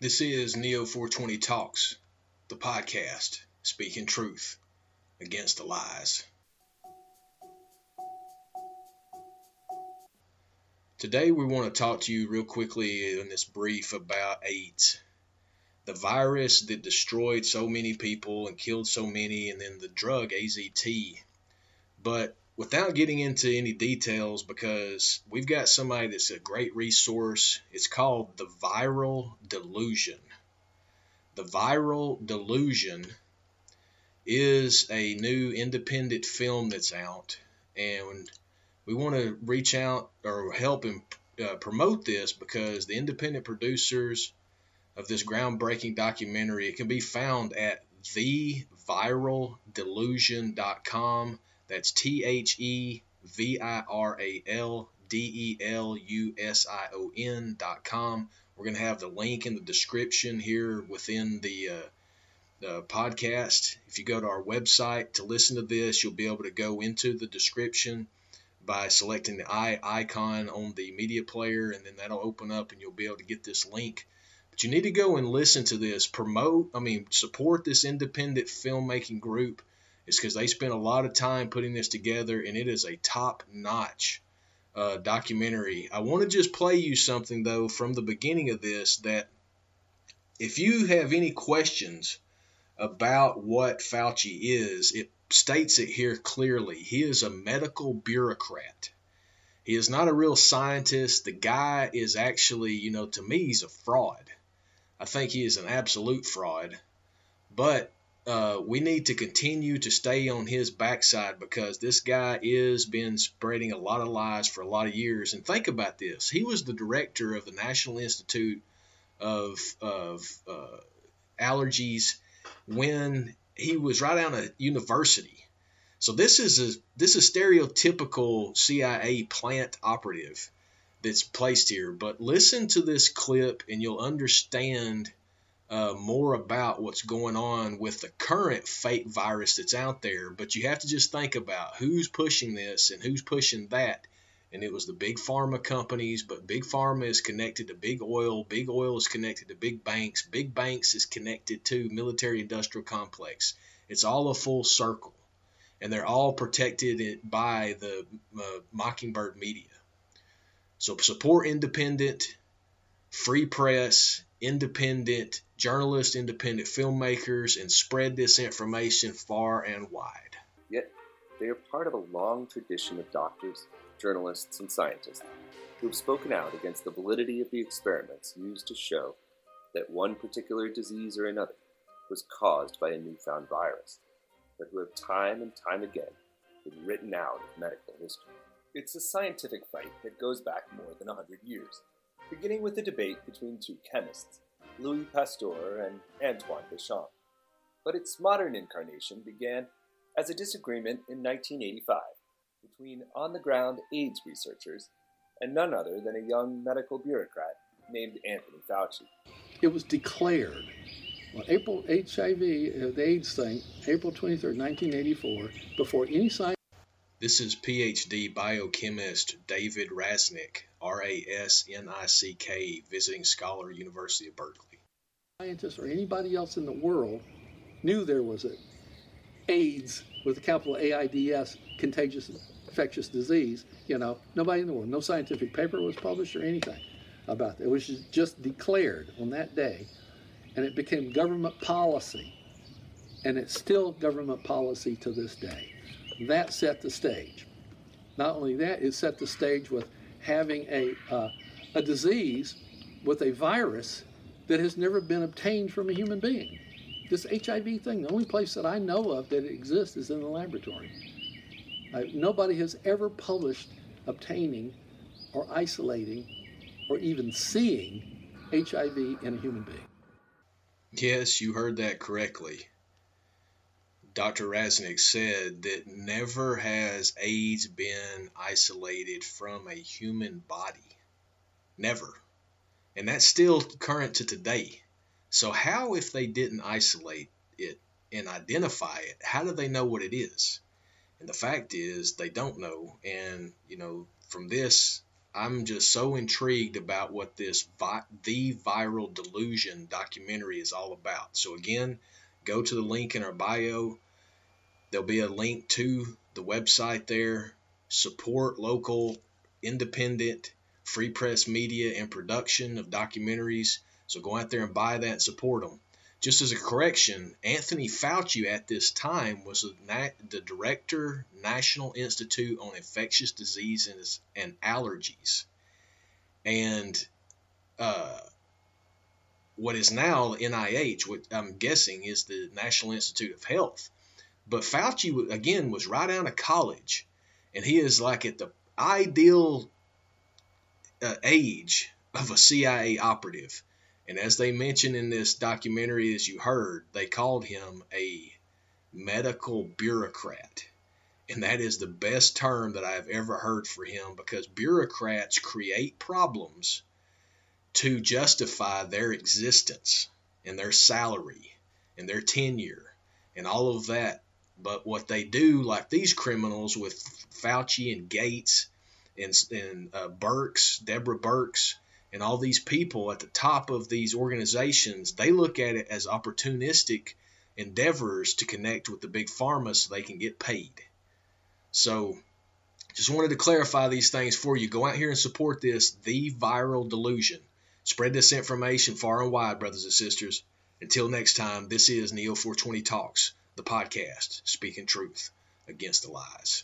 This is Neo 420 Talks, the podcast speaking truth against the lies. Today, we want to talk to you real quickly in this brief about AIDS, the virus that destroyed so many people and killed so many, and then the drug AZT. But without getting into any details, because we've got somebody that's a great resource, it's called The Viral Delusion. The Viral Delusion is a new independent film that's out, and we want to reach out or help uh, promote this because the independent producers of this groundbreaking documentary it can be found at theviraldelusion.com that's T H E V I R A L D E L U S I O N dot com. we're going to have the link in the description here within the, uh, the podcast if you go to our website to listen to this you'll be able to go into the description by selecting the eye icon on the media player, and then that'll open up and you'll be able to get this link. But you need to go and listen to this, promote, I mean, support this independent filmmaking group. It's because they spent a lot of time putting this together, and it is a top notch uh, documentary. I want to just play you something, though, from the beginning of this that if you have any questions about what Fauci is, it states it here clearly. He is a medical bureaucrat. He is not a real scientist. The guy is actually, you know, to me, he's a fraud. I think he is an absolute fraud. But uh, we need to continue to stay on his backside because this guy is been spreading a lot of lies for a lot of years. And think about this: he was the director of the National Institute of of uh, Allergies when he was right out of university. So this is a this is stereotypical CIA plant operative that's placed here. But listen to this clip and you'll understand uh, more about what's going on with the current fake virus that's out there. But you have to just think about who's pushing this and who's pushing that. And it was the big pharma companies, but big pharma is connected to big oil. Big oil is connected to big banks. Big banks is connected to military industrial complex. It's all a full circle, and they're all protected by the uh, Mockingbird media. So support independent, free press, independent journalists, independent filmmakers, and spread this information far and wide. Yet, they are part of a long tradition of doctors, journalists, and scientists who have spoken out against the validity of the experiments used to show that one particular disease or another was caused by a newfound virus, but who have time and time again been written out of medical history. It's a scientific fight that goes back more than a hundred years, beginning with a debate between two chemists, Louis Pasteur and Antoine Béchamp. But its modern incarnation began as a disagreement in 1985 between on the ground AIDS researchers and none other than a young medical bureaucrat named Anthony Fauci. It was declared on April HIV, uh, the AIDS thing, April 23, 1984, before any science. This is PhD biochemist David Rasnick, R A S N I C K, visiting scholar, University of Berkeley. Scientists or anybody else in the world knew there was a AIDS with a capital AIDS, contagious infectious disease. You know, nobody in the world, no scientific paper was published or anything about that. It was just declared on that day and it became government policy. And it's still government policy to this day. That set the stage. Not only that, it set the stage with having a, uh, a disease with a virus that has never been obtained from a human being. This HIV thing, the only place that I know of that it exists is in the laboratory. Uh, nobody has ever published obtaining or isolating or even seeing HIV in a human being. Yes, you heard that correctly. Dr. Rasnick said that never has AIDS been isolated from a human body. Never. And that's still current to today. So, how, if they didn't isolate it and identify it, how do they know what it is? And the fact is, they don't know. And, you know, from this, I'm just so intrigued about what this vi- the viral delusion documentary is all about. So again, go to the link in our bio. There'll be a link to the website there. Support local, independent, free press media and production of documentaries. So go out there and buy that and support them. Just as a correction, Anthony Fauci at this time was the director, National Institute on Infectious Diseases and Allergies. And uh, what is now NIH, what I'm guessing is the National Institute of Health. But Fauci, again, was right out of college. And he is like at the ideal uh, age of a CIA operative. And as they mentioned in this documentary, as you heard, they called him a medical bureaucrat. And that is the best term that I've ever heard for him because bureaucrats create problems to justify their existence and their salary and their tenure and all of that. But what they do, like these criminals with Fauci and Gates and, and uh, Birx, Deborah Birx, and all these people at the top of these organizations, they look at it as opportunistic endeavors to connect with the big pharma so they can get paid. So, just wanted to clarify these things for you. Go out here and support this, the viral delusion. Spread this information far and wide, brothers and sisters. Until next time, this is Neo 420 Talks, the podcast, speaking truth against the lies.